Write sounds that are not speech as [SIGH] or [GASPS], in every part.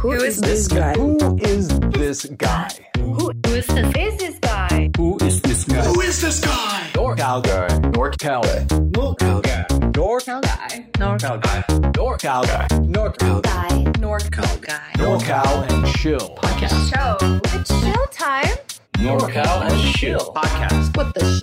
Who is this guy? Who is this guy? Who is this? Is this guy? Who is this guy? Who is this guy? NorCal guy. NorCal guy. NorCal guy. NorCal Guy. NorCal guy. NorCal guy. NorCal guy. Guy. NorCal guy. NorCal and Chill podcast. Show. It's show time. NorCal and Chill podcast. What the sh-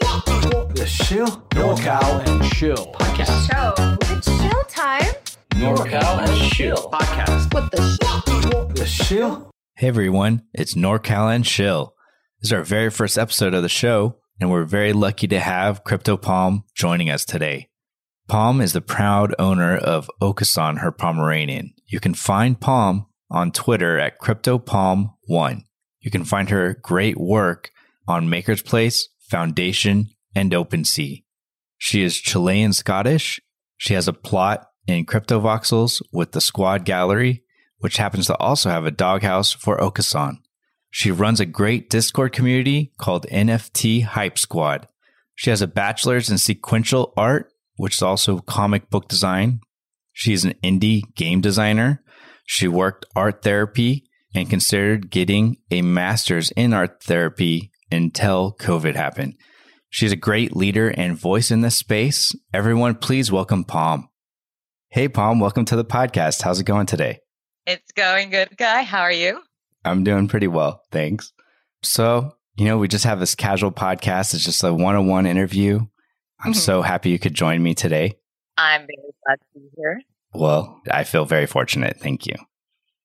The Chill. NorCal and Chill podcast. show? It's show time. NorCal and Chill podcast. What the sh- The Chill. Hey everyone, it's NorCal and Chill. This is our very first episode of the show, and we're very lucky to have CryptoPalm joining us today. Palm is the proud owner of Okasan, her Pomeranian. You can find Palm on Twitter at CryptoPalm1. You can find her great work on MakersPlace, Foundation, and OpenSea. She is Chilean Scottish. She has a plot in CryptoVoxels with the Squad Gallery, which happens to also have a doghouse for Okasan. She runs a great Discord community called NFT Hype Squad. She has a bachelor's in sequential art, which is also comic book design. She is an indie game designer. She worked art therapy and considered getting a master's in art therapy until COVID happened. She's a great leader and voice in this space. Everyone, please welcome Palm. Hey, Palm, welcome to the podcast. How's it going today? It's going good, Guy. How are you? I'm doing pretty well. Thanks. So, you know, we just have this casual podcast. It's just a one on one interview. I'm Mhm. so happy you could join me today. I'm very glad to be here. Well, I feel very fortunate. Thank you.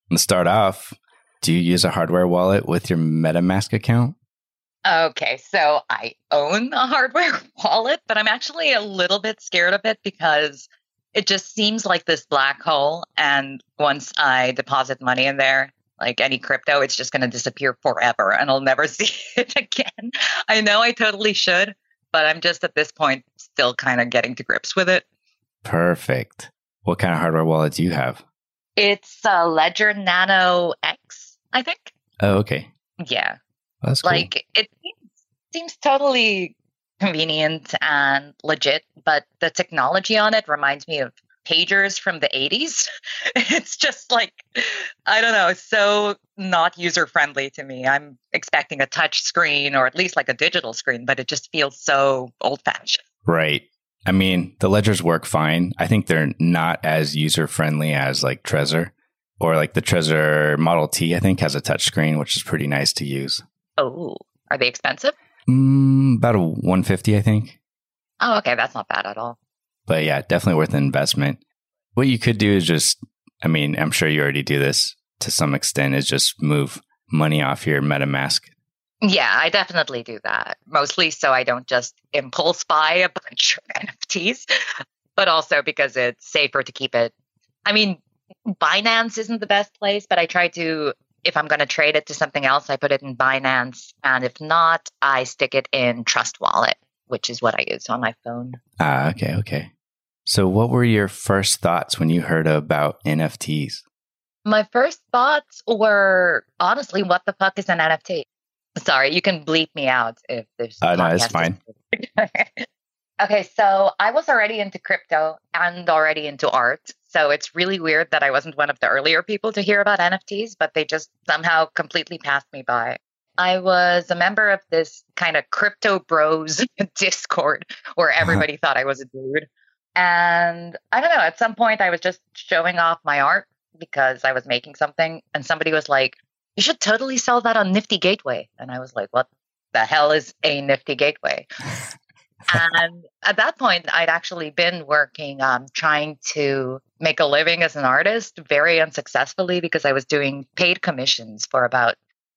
To start off, do you use a hardware wallet with your MetaMask account? Okay, so I own a hardware [LAUGHS] wallet, but I'm actually a little bit scared of it because it just seems like this black hole. And once I deposit money in there, like any crypto, it's just going to disappear forever and I'll never [LAUGHS] see it again. I know I totally should, but I'm just at this point still kind of getting to grips with it. Perfect. What kind of hardware wallet do you have? It's a Ledger Nano X, I think. Oh, okay. Yeah. That's cool. Like it seems, seems totally convenient and legit, but the technology on it reminds me of pagers from the 80s. [LAUGHS] it's just like I don't know, so not user friendly to me. I'm expecting a touch screen or at least like a digital screen, but it just feels so old fashioned. Right. I mean, the ledgers work fine. I think they're not as user friendly as like Trezor or like the Trezor Model T, I think has a touch screen, which is pretty nice to use. Oh, are they expensive? Mm, about a 150, I think. Oh, okay, that's not bad at all. But yeah, definitely worth an investment. What you could do is just, I mean, I'm sure you already do this to some extent, is just move money off your MetaMask. Yeah, I definitely do that. Mostly so I don't just impulse buy a bunch of [LAUGHS] NFTs, but also because it's safer to keep it. I mean, Binance isn't the best place, but I try to, if I'm going to trade it to something else, I put it in Binance. And if not, I stick it in Trust Wallet, which is what I use on my phone. Ah, okay, okay. So, what were your first thoughts when you heard about NFTs? My first thoughts were honestly, what the fuck is an NFT? Sorry, you can bleep me out if there's. Uh, no, it's fine. [LAUGHS] okay, so I was already into crypto and already into art. So it's really weird that I wasn't one of the earlier people to hear about NFTs, but they just somehow completely passed me by. I was a member of this kind of crypto bros [LAUGHS] Discord where uh-huh. everybody thought I was a dude. And I don't know, at some point I was just showing off my art because I was making something and somebody was like, you should totally sell that on Nifty Gateway. And I was like, what the hell is a Nifty Gateway? [LAUGHS] and at that point, I'd actually been working, um, trying to make a living as an artist very unsuccessfully because I was doing paid commissions for about,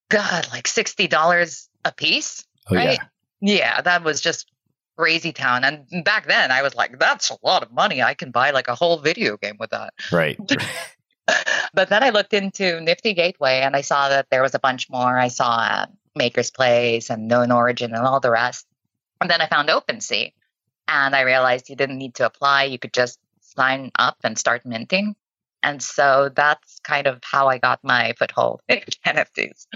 God, like $60 a piece. Oh, right? yeah. Yeah, that was just crazy town. And back then I was like, that's a lot of money. I can buy like a whole video game with that. Right. [LAUGHS] but then I looked into Nifty Gateway and I saw that there was a bunch more. I saw uh, MakersPlace and Known Origin and all the rest. And then I found OpenSea and I realized you didn't need to apply. You could just sign up and start minting. And so that's kind of how I got my foothold [LAUGHS] in NFTs.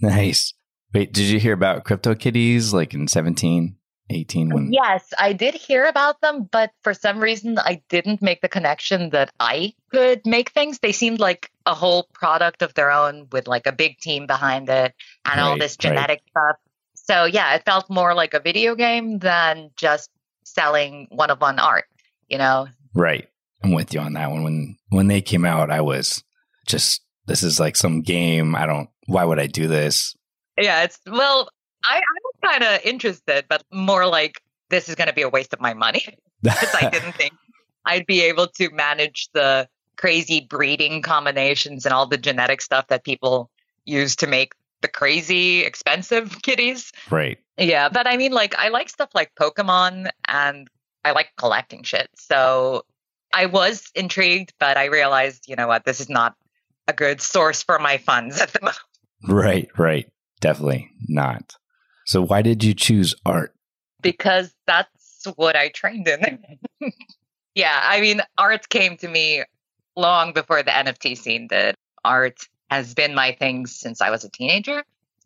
nice. Wait, did you hear about CryptoKitties like in 17, 18 when Yes, I did hear about them, but for some reason I didn't make the connection that I could make things. They seemed like a whole product of their own with like a big team behind it and all this right. genetic stuff. So yeah, it felt more like a video game than just selling one of one art, you know? Right. I'm with you on that one. When when they came out, I was just this is like some game. I don't why would I do this? Yeah, it's well, I, I was kind of interested, but more like this is going to be a waste of my money [LAUGHS] because I didn't think [LAUGHS] I'd be able to manage the crazy breeding combinations and all the genetic stuff that people use to make the crazy expensive [LAUGHS] kitties. right. Yeah, but I mean, like, I like stuff like Pokemon and I like collecting shit. So I was intrigued, but I realized, you know what, this is not a good source for my funds at the moment. Right, right. Definitely not. So why did you choose art? because that's what I trained in. [LAUGHS] yeah, I mean, art came to me long before the NFT scene did. Art has been my thing since I was a teenager.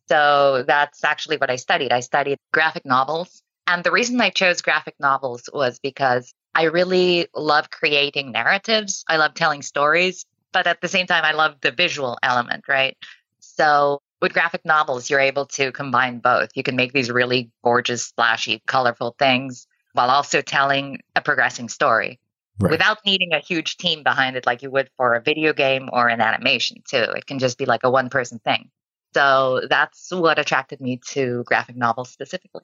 So that's actually what I studied. I studied graphic novels. And the reason I chose graphic novels was because I really love creating narratives. I love telling stories, but at the same time, I love the visual element, right? So with graphic novels, you're able to combine both. You can make these really gorgeous, splashy, colorful things while also telling a progressing story Right. without needing a huge team behind it like you would for a video game or an animation, too. It can just be like a one person thing. So that's what attracted me to graphic novels specifically.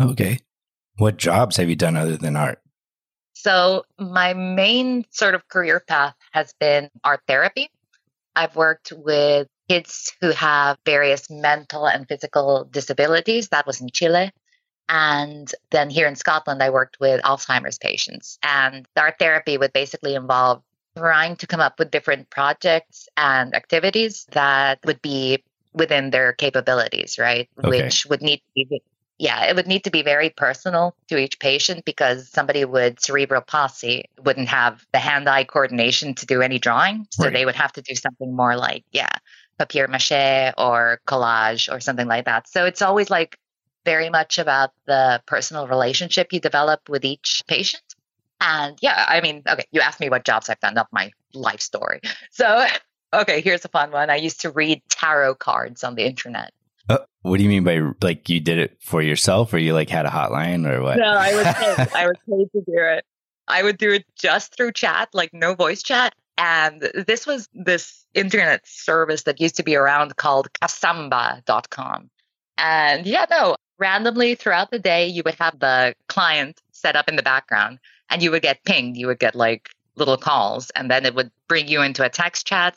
Okay. What jobs have you done other than art? So, my main sort of career path has been art therapy. I've worked with kids who have various mental and physical disabilities. That was in Chile. And then here in Scotland, I worked with Alzheimer's patients. And our therapy would basically involve trying to come up with different projects and activities that would be within their capabilities, right? Okay. Which would need to be yeah, it would need to be very personal to each patient because somebody with cerebral palsy wouldn't have the hand eye coordination to do any drawing. So Right. they would have to do something more like, yeah, papier mache or collage or something like that. So it's always like very much about the personal relationship you develop with each patient. And yeah, I mean, okay, you asked me what jobs I've done, not my life story. [LAUGHS] So, okay, here's a fun one. I used to read tarot cards on the internet. Uh, what do you mean by like you did it for yourself or you like had a hotline or what? No, I was [LAUGHS] paid. I was paid to do it. I would do it just through chat, like no voice chat. And this was this internet service that used to be around called kasamba.com. And yeah, no, randomly throughout the day, you would have the client set up in the background and you would get pinged. You would get like little calls and then it would bring you into a text chat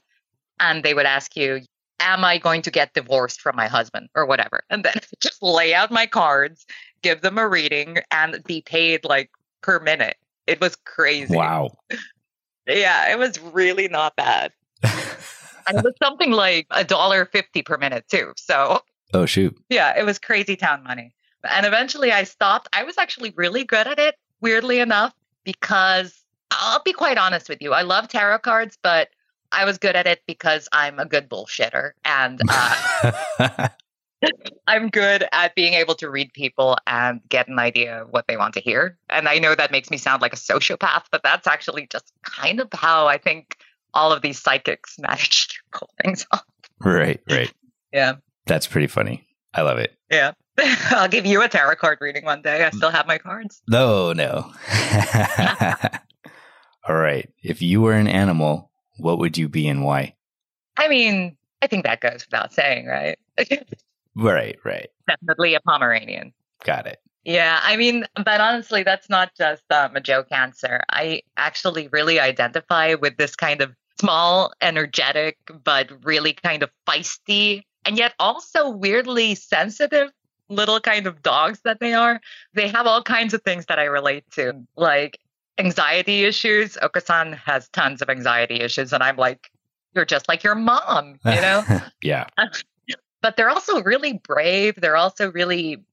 and they would ask you, Am I going to get divorced from my husband or whatever? And then [LAUGHS] just lay out my cards, give them a reading, and be paid like per minute. It was crazy. wow. [LAUGHS] Yeah, it was really not bad. [LAUGHS] And it was something like a dollar fifty per minute too. So oh shoot. yeah, it was crazy town money. And eventually I stopped. I was actually really good at it, weirdly enough, because I'll be quite honest with you. I love tarot cards, but I was good at it because I'm a good bullshitter and uh, [LAUGHS] I'm good at being able to read people and get an idea of what they want to hear. And I know that makes me sound like a sociopath, but that's actually just kind of how I think all of these psychics [LAUGHS] manage to pull things off. right, right. Yeah. That's pretty funny. I love it. Yeah. [LAUGHS] I'll give you a tarot card reading one day. I still have my cards. No, no. [LAUGHS] All right. If you were an animal, what would you be and why? I mean, I think that goes without saying, right? [LAUGHS] Right, right. Definitely a Pomeranian. Got it. Yeah, I mean, but honestly, that's not just um, a joke answer. I actually really identify with this kind of small, energetic, but really kind of feisty, and yet also weirdly sensitive little kind of dogs that they are. They have all kinds of things that I relate to, like anxiety issues. Okasan has tons of anxiety issues, and I'm like, you're just like your mom, you know? [LAUGHS] yeah. [LAUGHS] but they're also really brave. They're also really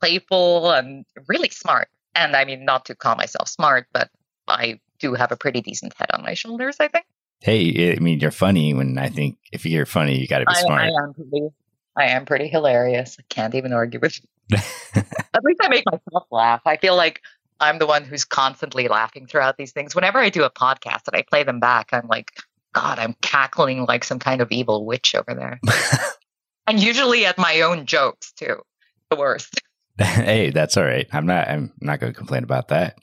playful and really smart. And I mean, not to call myself smart, but I do have a pretty decent head on my shoulders, I think. Hey, I mean, you're funny when I think if you're funny, you got to be I, smart. I am pretty, I am pretty hilarious. I can't even argue with you. [LAUGHS] At least I make myself laugh. I feel like I'm the one who's constantly laughing throughout these things. Whenever I do a podcast and I play them back, I'm like, God, I'm cackling like some kind of evil witch over there. [LAUGHS] and usually at my own jokes too. The worst. [LAUGHS] hey, that's all right. I'm not. I'm not going to complain about that.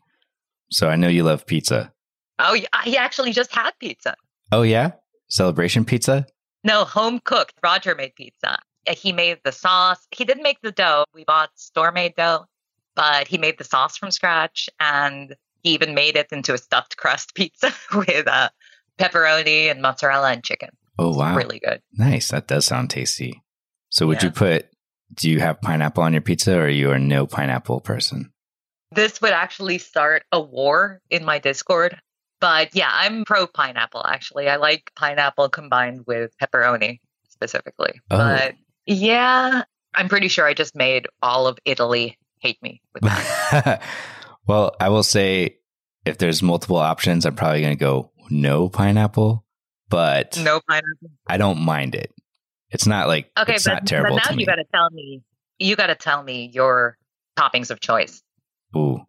So I know you love pizza. Oh, he actually just had pizza. Oh yeah, celebration pizza. No, home cooked. Roger made pizza. Uh, He made the sauce. He didn't make the dough. We bought store made dough, but he made the sauce from scratch and he even made it into a stuffed crust [LAUGHS] pizza with uh, pepperoni and mozzarella and chicken. Oh wow, Really good. nice. That does sound tasty. So would Yeah. you put? Do you have pineapple on your pizza, or are you are no pineapple person? This would actually start a war in my Discord. But yeah, I'm pro pineapple actually. I like pineapple combined with pepperoni specifically. Oh. But yeah, I'm pretty sure I just made all of Italy hate me with that. [LAUGHS] well, I will say if there's multiple options, I'm probably going to go no pineapple, but no pineapple. I don't mind it. It's not like Okay, it's but, not terrible but now you got to tell me. You got to tell me your toppings of choice. Ooh,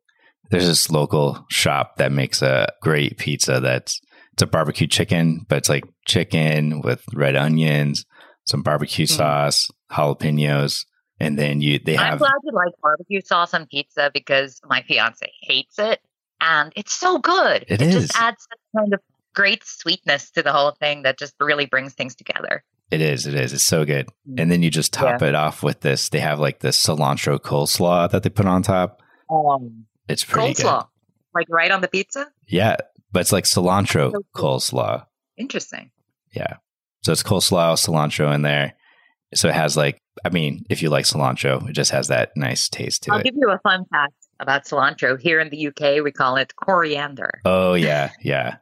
there's this local shop that makes a great pizza. That's it's a barbecue chicken, but it's like chicken with red onions, some barbecue Mm. sauce, jalapenos, and then you they have. I'm glad you like barbecue sauce on pizza because my fiance hates it, and it's so good. It it is. just adds that kind of great sweetness to the whole thing that just really brings things together. it is it is it's so good, and then you just top it off with this. They have like this cilantro coleslaw that they put on top. Um, It's pretty coleslaw, good. like right on the pizza. Yeah, but it's like cilantro So cool. coleslaw. Interesting. Yeah. So it's coleslaw, cilantro in there. So it has like, I mean, if you like cilantro, it just has that nice taste to it. I'll give you a fun fact about cilantro. Here in the UK, we call it coriander. oh yeah, yeah.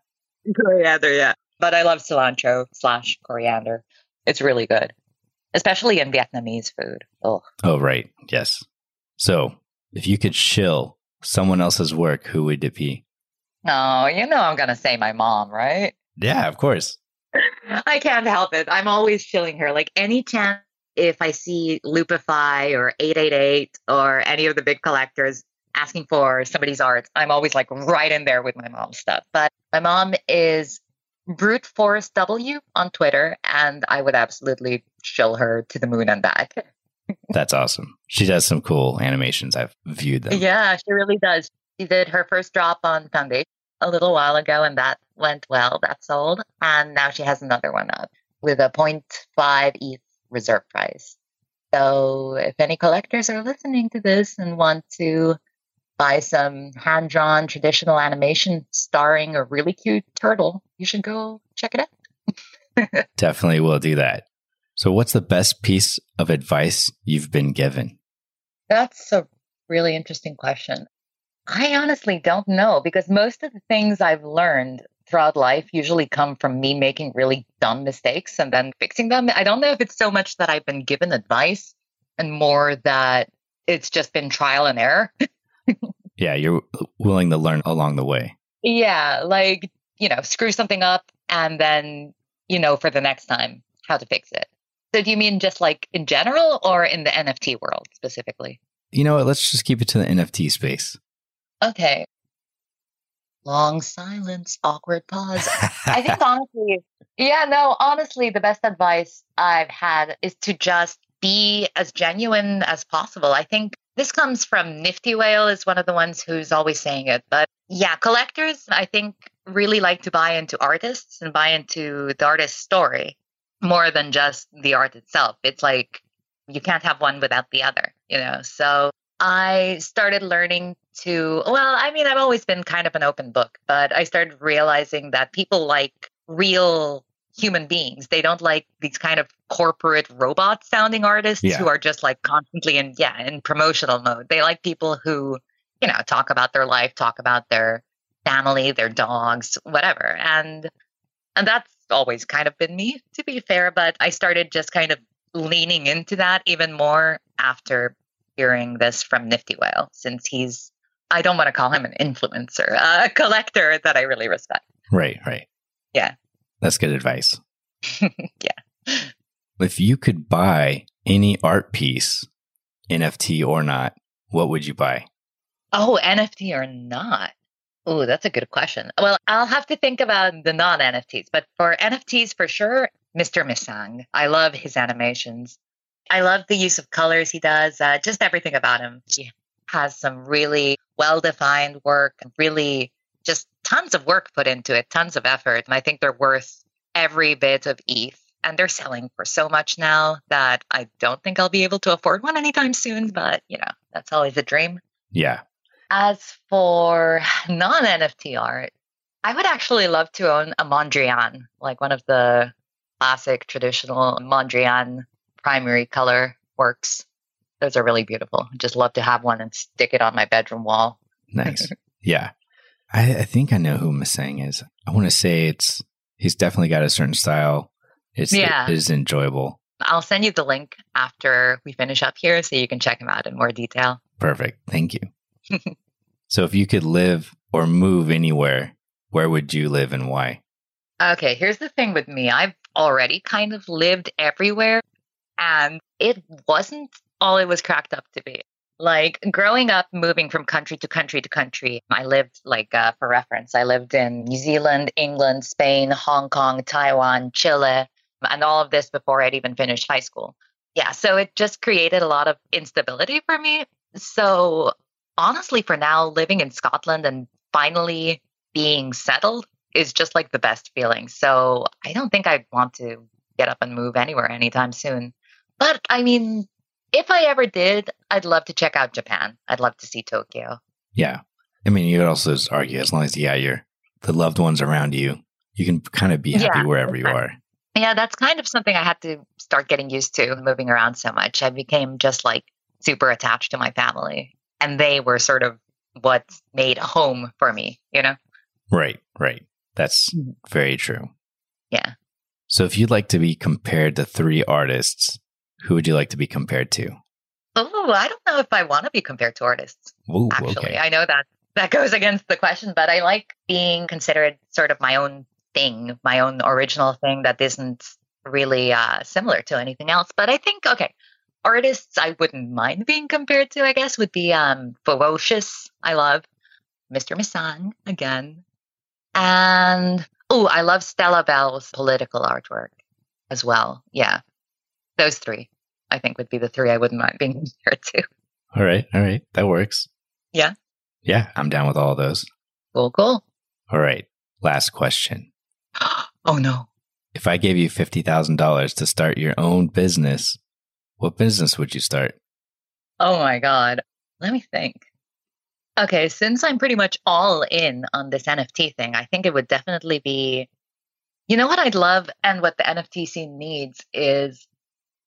[LAUGHS] Coriander, yeah. But I love cilantro slash coriander. It's really good, especially in Vietnamese food. Oh, Oh right, yes. So if you could shill someone else's work, who would it be? no, you know I'm gonna say my mom, right? Yeah, of course. [LAUGHS] I can't help it. I'm always chilling her. Like any chance if I see Lupify or 888 or any of the big collectors asking for somebody's art, I'm always like right in there with my mom's stuff. But my mom is Brute Force W on Twitter, and I would absolutely shill her to the moon and back. That's awesome. She does some cool animations. I've viewed them. Yeah, she really does. She did her first drop on Foundation a little while ago, and that went well. That sold. And now she has another one up with a 0.5 ETH reserve price. So if any collectors are listening to this and want to buy some hand drawn traditional animation starring a really cute turtle, you should go check it out. [LAUGHS] Definitely will do that. So what's the best piece of advice you've been given? That's a really interesting question. I honestly don't know because most of the things I've learned throughout life usually come from me making really dumb mistakes and then fixing them. I don't know if it's so much that I've been given advice and more that it's just been trial and error. [LAUGHS] Yeah, you're willing to learn along the way. yeah, like, you know, screw something up and then, you know, for the next time how to fix it. So do you mean just like in general or in the NFT world specifically? You know what? Let's just keep it to the NFT space. Okay. Long silence, awkward pause. I think [LAUGHS] honestly, yeah, no, honestly, the best advice I've had is to just be as genuine as possible. I think this comes from Nifty Whale is one of the ones who's always saying it. But yeah, collectors, I think, really like to buy into artists and buy into the artist's story more than just the art itself. It's like you can't have one without the other, you know? So I started learning to, well, I mean, I've always been kind of an open book, but I started realizing that people like real human beings. They don't like these kind of corporate robot sounding artists Yeah. who are just like constantly in, yeah, in promotional mode. They like people who, you know, talk about their life, talk about their family, their dogs, whatever. And, and that's always kind of been me, to be fair. But I started just kind of leaning into that even more after hearing this from Nifty Whale, since he's, I don't want to call him an influencer, a [LAUGHS] collector that I really respect. Right, right. Yeah. That's good advice. [LAUGHS] yeah. If you could buy any art piece NFT or not, what would you buy? Oh, NFT or not? Oh, that's a good question. Well, I'll have to think about the non NFTs, but for NFTs for sure, Mr. Misang. I love his animations. I love the use of colors he does, uh, just everything about him. He has some really well defined work, really just tons of work put into it, tons of effort. And I think they're worth every bit of ETH. And they're selling for so much now that I don't think I'll be able to afford one anytime soon, but you know, that's always a dream. Yeah. As for [SIGHS] non NFT art, I would actually love to own a Mondrian, like one of the classic traditional Mondrian primary color works. Those are really beautiful. I just love to have one and stick it on my bedroom wall. Nice. [LAUGHS] yeah. I, I think I know who Masang is. I want to say it's he's definitely got a certain style. It's Yeah. it is enjoyable. I'll send you the link after we finish up here so you can check him out in more detail. Perfect. Thank you. [LAUGHS] so if you could live or move anywhere, where would you live and why? Okay, here's the thing with me. I've already kind of lived everywhere, and it wasn't all it was cracked up to be. Like growing up, moving from country to country to country, I lived, like, uh, for reference, I lived in New Zealand, England, Spain, Hong Kong, Taiwan, Chile, and all of this before I'd even finished high school. Yeah, so it just created a lot of instability for me. So honestly, for now, living in Scotland and finally being settled is just like the best feeling. So I don't think I'd want to get up and move anywhere anytime soon. But I mean, if I ever did, I'd love to check out Japan. I'd love to see Tokyo. Yeah. I mean, you could also just argue as long as yeah, you're the loved ones around you, you can kind of be happy Yeah, wherever you are. Yeah, that's kind of something I had to start getting used to moving around so much. I became just like super attached to my family, and they were sort of what made a home for me, you know? Right, right. That's very true. Yeah. So if you'd like to be compared to three artists, who would you like to be compared to? Oh, I don't know if I want to be compared to artists. Ooh, actually. okay. I know that that goes against the question, but I like being considered sort of my own thing, my own original thing that isn't really uh, similar to anything else. But I think, okay, artists I wouldn't mind being compared to, I guess, would be um, Ferocious. I love Mr. Misang again. And, oh, I love Stellabelle's political artwork as well. Yeah. Those three, I think, would be the three I wouldn't mind being [LAUGHS] compared to. All right, all right. That works. Yeah. Yeah, I'm down with all of those. Cool, cool. All right. Last question. [GASPS] Oh, no. If I gave you $50,000 to start your own business, what business would you start? Oh my God. Let me think. Okay, since I'm pretty much all in on this NFT thing, I think it would definitely be, you know what I'd love and what the NFT scene needs is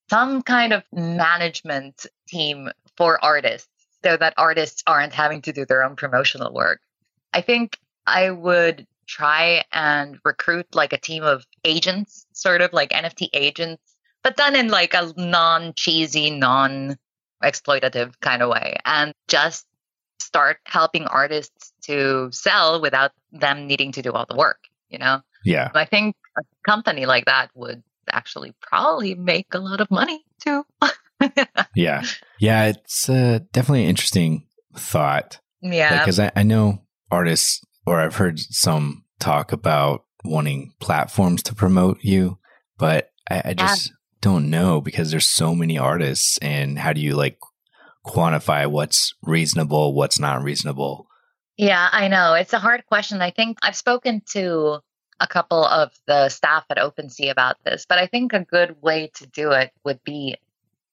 some kind of management team for artists so that artists aren't having to do their own promotional work. I think I would try and recruit like a team of agents, sort of like NFT agents, but done in like a non cheesy, non exploitative kind of way and just start helping artists to sell without them needing to do all the work, you know? Yeah. I think a company like that would actually probably make a lot of money too. [LAUGHS] Yeah. Yeah. It's uh, definitely an interesting thought. yeah. Because I, I know artists, or I've heard some talk about wanting platforms to promote you, but I, I just don't know because there's so many artists, and how do you like quantify what's reasonable, what's not reasonable? Yeah, I know. It's a hard question. I think I've spoken to a couple of the staff at OpenSea about this, but I think a good way to do it would be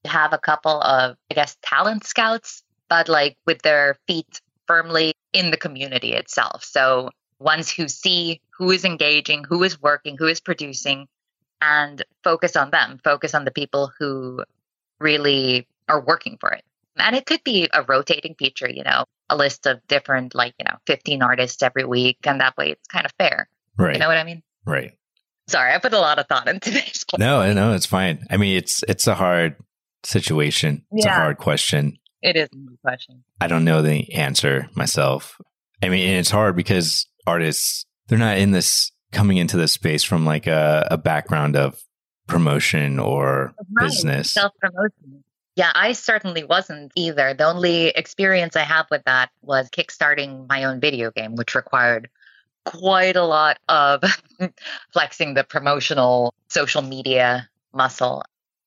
to have a couple of, I guess, talent scouts, but like with their feet firmly in the community itself. So ones who see who is engaging, who is working, who is producing, and focus on them, focus on the people who really are working for it. And it could be a rotating feature, you know, a list of different, like, you know, 15 artists every week. And that way it's kind of fair. Right. You know what I mean? right. Sorry, I put a lot of thought into this. No, no, it's fine. I mean, it's it's a hard situation. It's a hard question. It is a good question. I don't know the answer myself. I mean, it's hard because artists they're not in this coming into this space from like a, a background of promotion or business. Self promotion. Yeah, I certainly wasn't either. The only experience I have with that was kickstarting my own video game, which required quite a lot of [LAUGHS] flexing the promotional social media muscle.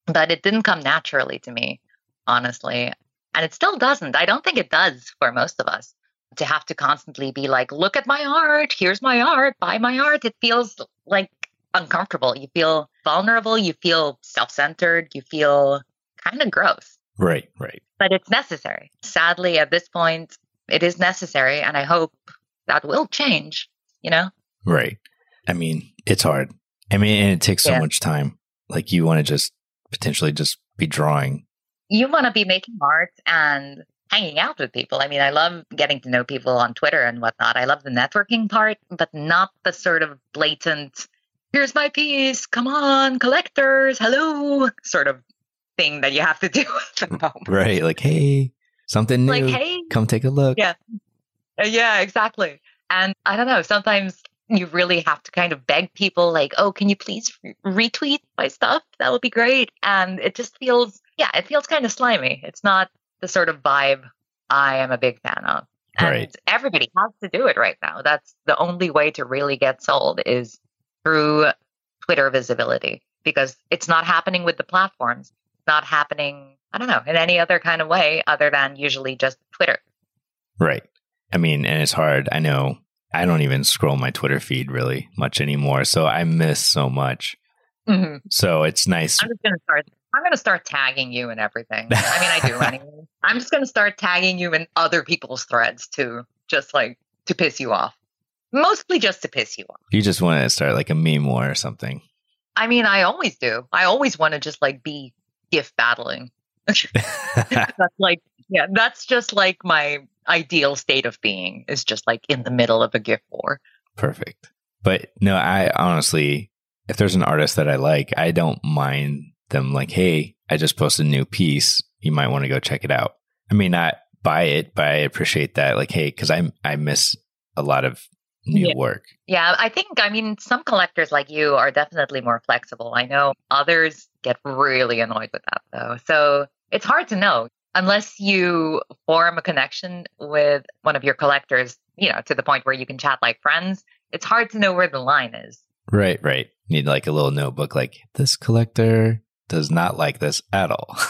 But it didn't come naturally to me, honestly. And it still doesn't. I don't think it does for most of us to have to constantly be like, look at my art, here's my art, buy my art. It feels like uncomfortable. You feel vulnerable, you feel self centered, you feel kind of gross. Right, right. But it's necessary. Sadly, at this point, it is necessary. And I hope that will change, you know? Right. I mean, it's hard. I mean, and it takes so Yeah. much time. Like you want to just potentially just be drawing. You want to be making art and hanging out with people. I mean, I love getting to know people on Twitter and whatnot. I love the networking part, but not the sort of blatant, here's my piece, come on, collectors, hello, sort of thing that you have to [LAUGHS] do at the moment. Right. Like, hey, something new. Like, hey, Come take a look. Yeah. Uh, Yeah, exactly. And I don't know, sometimes you really have to kind of beg people, like, oh, can you please re- retweet my stuff? That would be great. And it just feels, yeah, it feels kind of slimy. It's not the sort of vibe I am a big fan of. And Right. everybody has to do it right now. That's the only way to really get sold is through Twitter visibility because it's not happening with the platforms. It's not happening, I don't know, in any other kind of way other than usually just Twitter. Right. I mean, and it's hard. I know I don't even scroll my Twitter feed really much anymore. So I miss so much. hmm So it's nice. I'm just gonna start. I'm gonna start tagging you and everything. [LAUGHS] I mean, I do anyway. I'm just gonna start tagging you in other people's threads too, just like to piss you off. Mostly just to piss you off. You just want to start like a meme war or something. I mean, I always do. I always want to just like be gift battling. [LAUGHS] That's like, yeah, that's just like my ideal state of being is just like in the middle of a gift war. Perfect. But no, I honestly, if there's an artist that I like, I don't mind them like, hey, I just posted a new piece. You might want to go check it out. I may not buy it, but I appreciate that. Like, hey, because I I miss a lot of new Yeah. work. Yeah, I think, I mean, some collectors like you are definitely more flexible. I know others get really annoyed with that, though. So it's hard to know unless you form a connection with one of your collectors, you know, to the point where you can chat like friends. It's hard to know where the line is. Right, right. Need like a little notebook. Like this collector does not like this at all. [LAUGHS]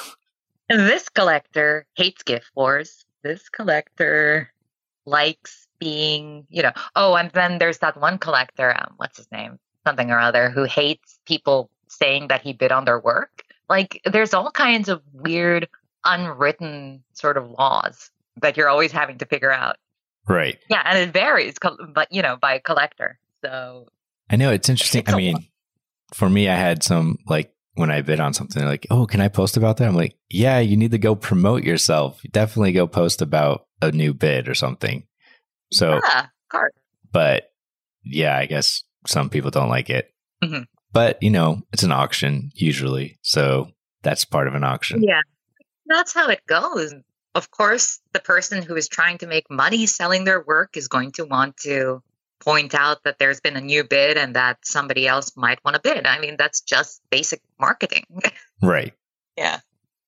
This collector hates gift wars. This collector likes being, you know, oh, and then there's that one collector, um, what's his name? Something or other, who hates people saying that he bid on their work. Like, there's all kinds of weird, unwritten sort of laws that you're always having to figure out. right. Yeah, and it varies, but you know, by collector. So I know it's interesting. It's I mean, lot. for me, I had some like when I bid on something, they're like, oh, can I post about that? I'm like, yeah, you need to go promote yourself. Definitely go post about a new bid or something. So, yeah, cart. but yeah, I guess some people don't like it. Mhm. But, you know, it's an auction usually. So that's part of an auction. Yeah, that's how it goes. Of course, the person who is trying to make money selling their work is going to want to point out that there's been a new bid and that somebody else might want to bid. I mean, that's just basic marketing. [LAUGHS] Right. yeah.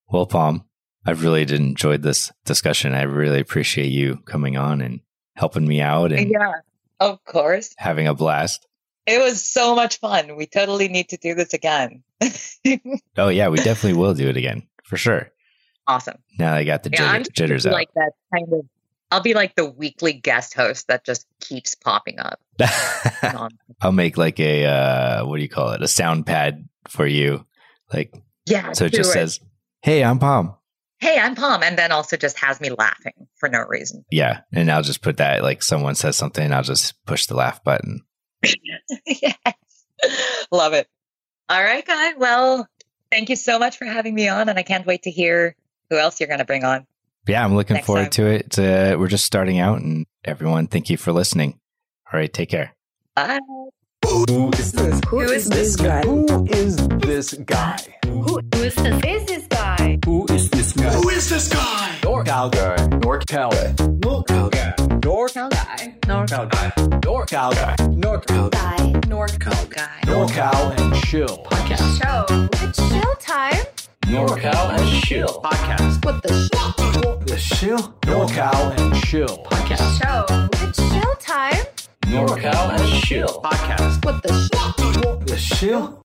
Well, Palm, I've really enjoyed this discussion. I really appreciate you coming on and helping me out and Yeah. Of course. having a blast. It was so much fun. We totally need to do this again. [LAUGHS] Oh, yeah, we definitely will do it again for sure. awesome. Now I got the Yeah, jitter- I'm just jitters out. like that kind of I'll be like the weekly guest host that just keeps popping up. [LAUGHS] I'll make like a uh what do you call it? A sound pad for you. Like yeah. so it just says, "Hey, I'm Palm." hey, I'm Palm, and then also just has me laughing for no reason. Yeah, and I'll just put that like someone says something, I'll just push the laugh button. [LAUGHS] yes. [LAUGHS] Love it. All right, Guy. Well, thank you so much for having me on, and I can't wait to hear who else you're going to bring on. Yeah, I'm looking Next forward time. to it. It's, uh, we're just starting out, and everyone, thank you for listening. All right, take care. Bye. Who is this? Who is this guy? Who is this guy? Who is this? Is this guy? Who is this guy? Who is this guy? NorCal guy. NorCal guy. NorCal guy. NorCal guy. NorCal guy. NorCal guy. NorCal guy. Guy. NorCal guy. NorCal and chill. Podcast Show. It's showtime. NorCal and Chill podcast. What the The Chill, NorCal and Chill podcast. show? It's show time. NorCal and Chill podcast. What the The Chill,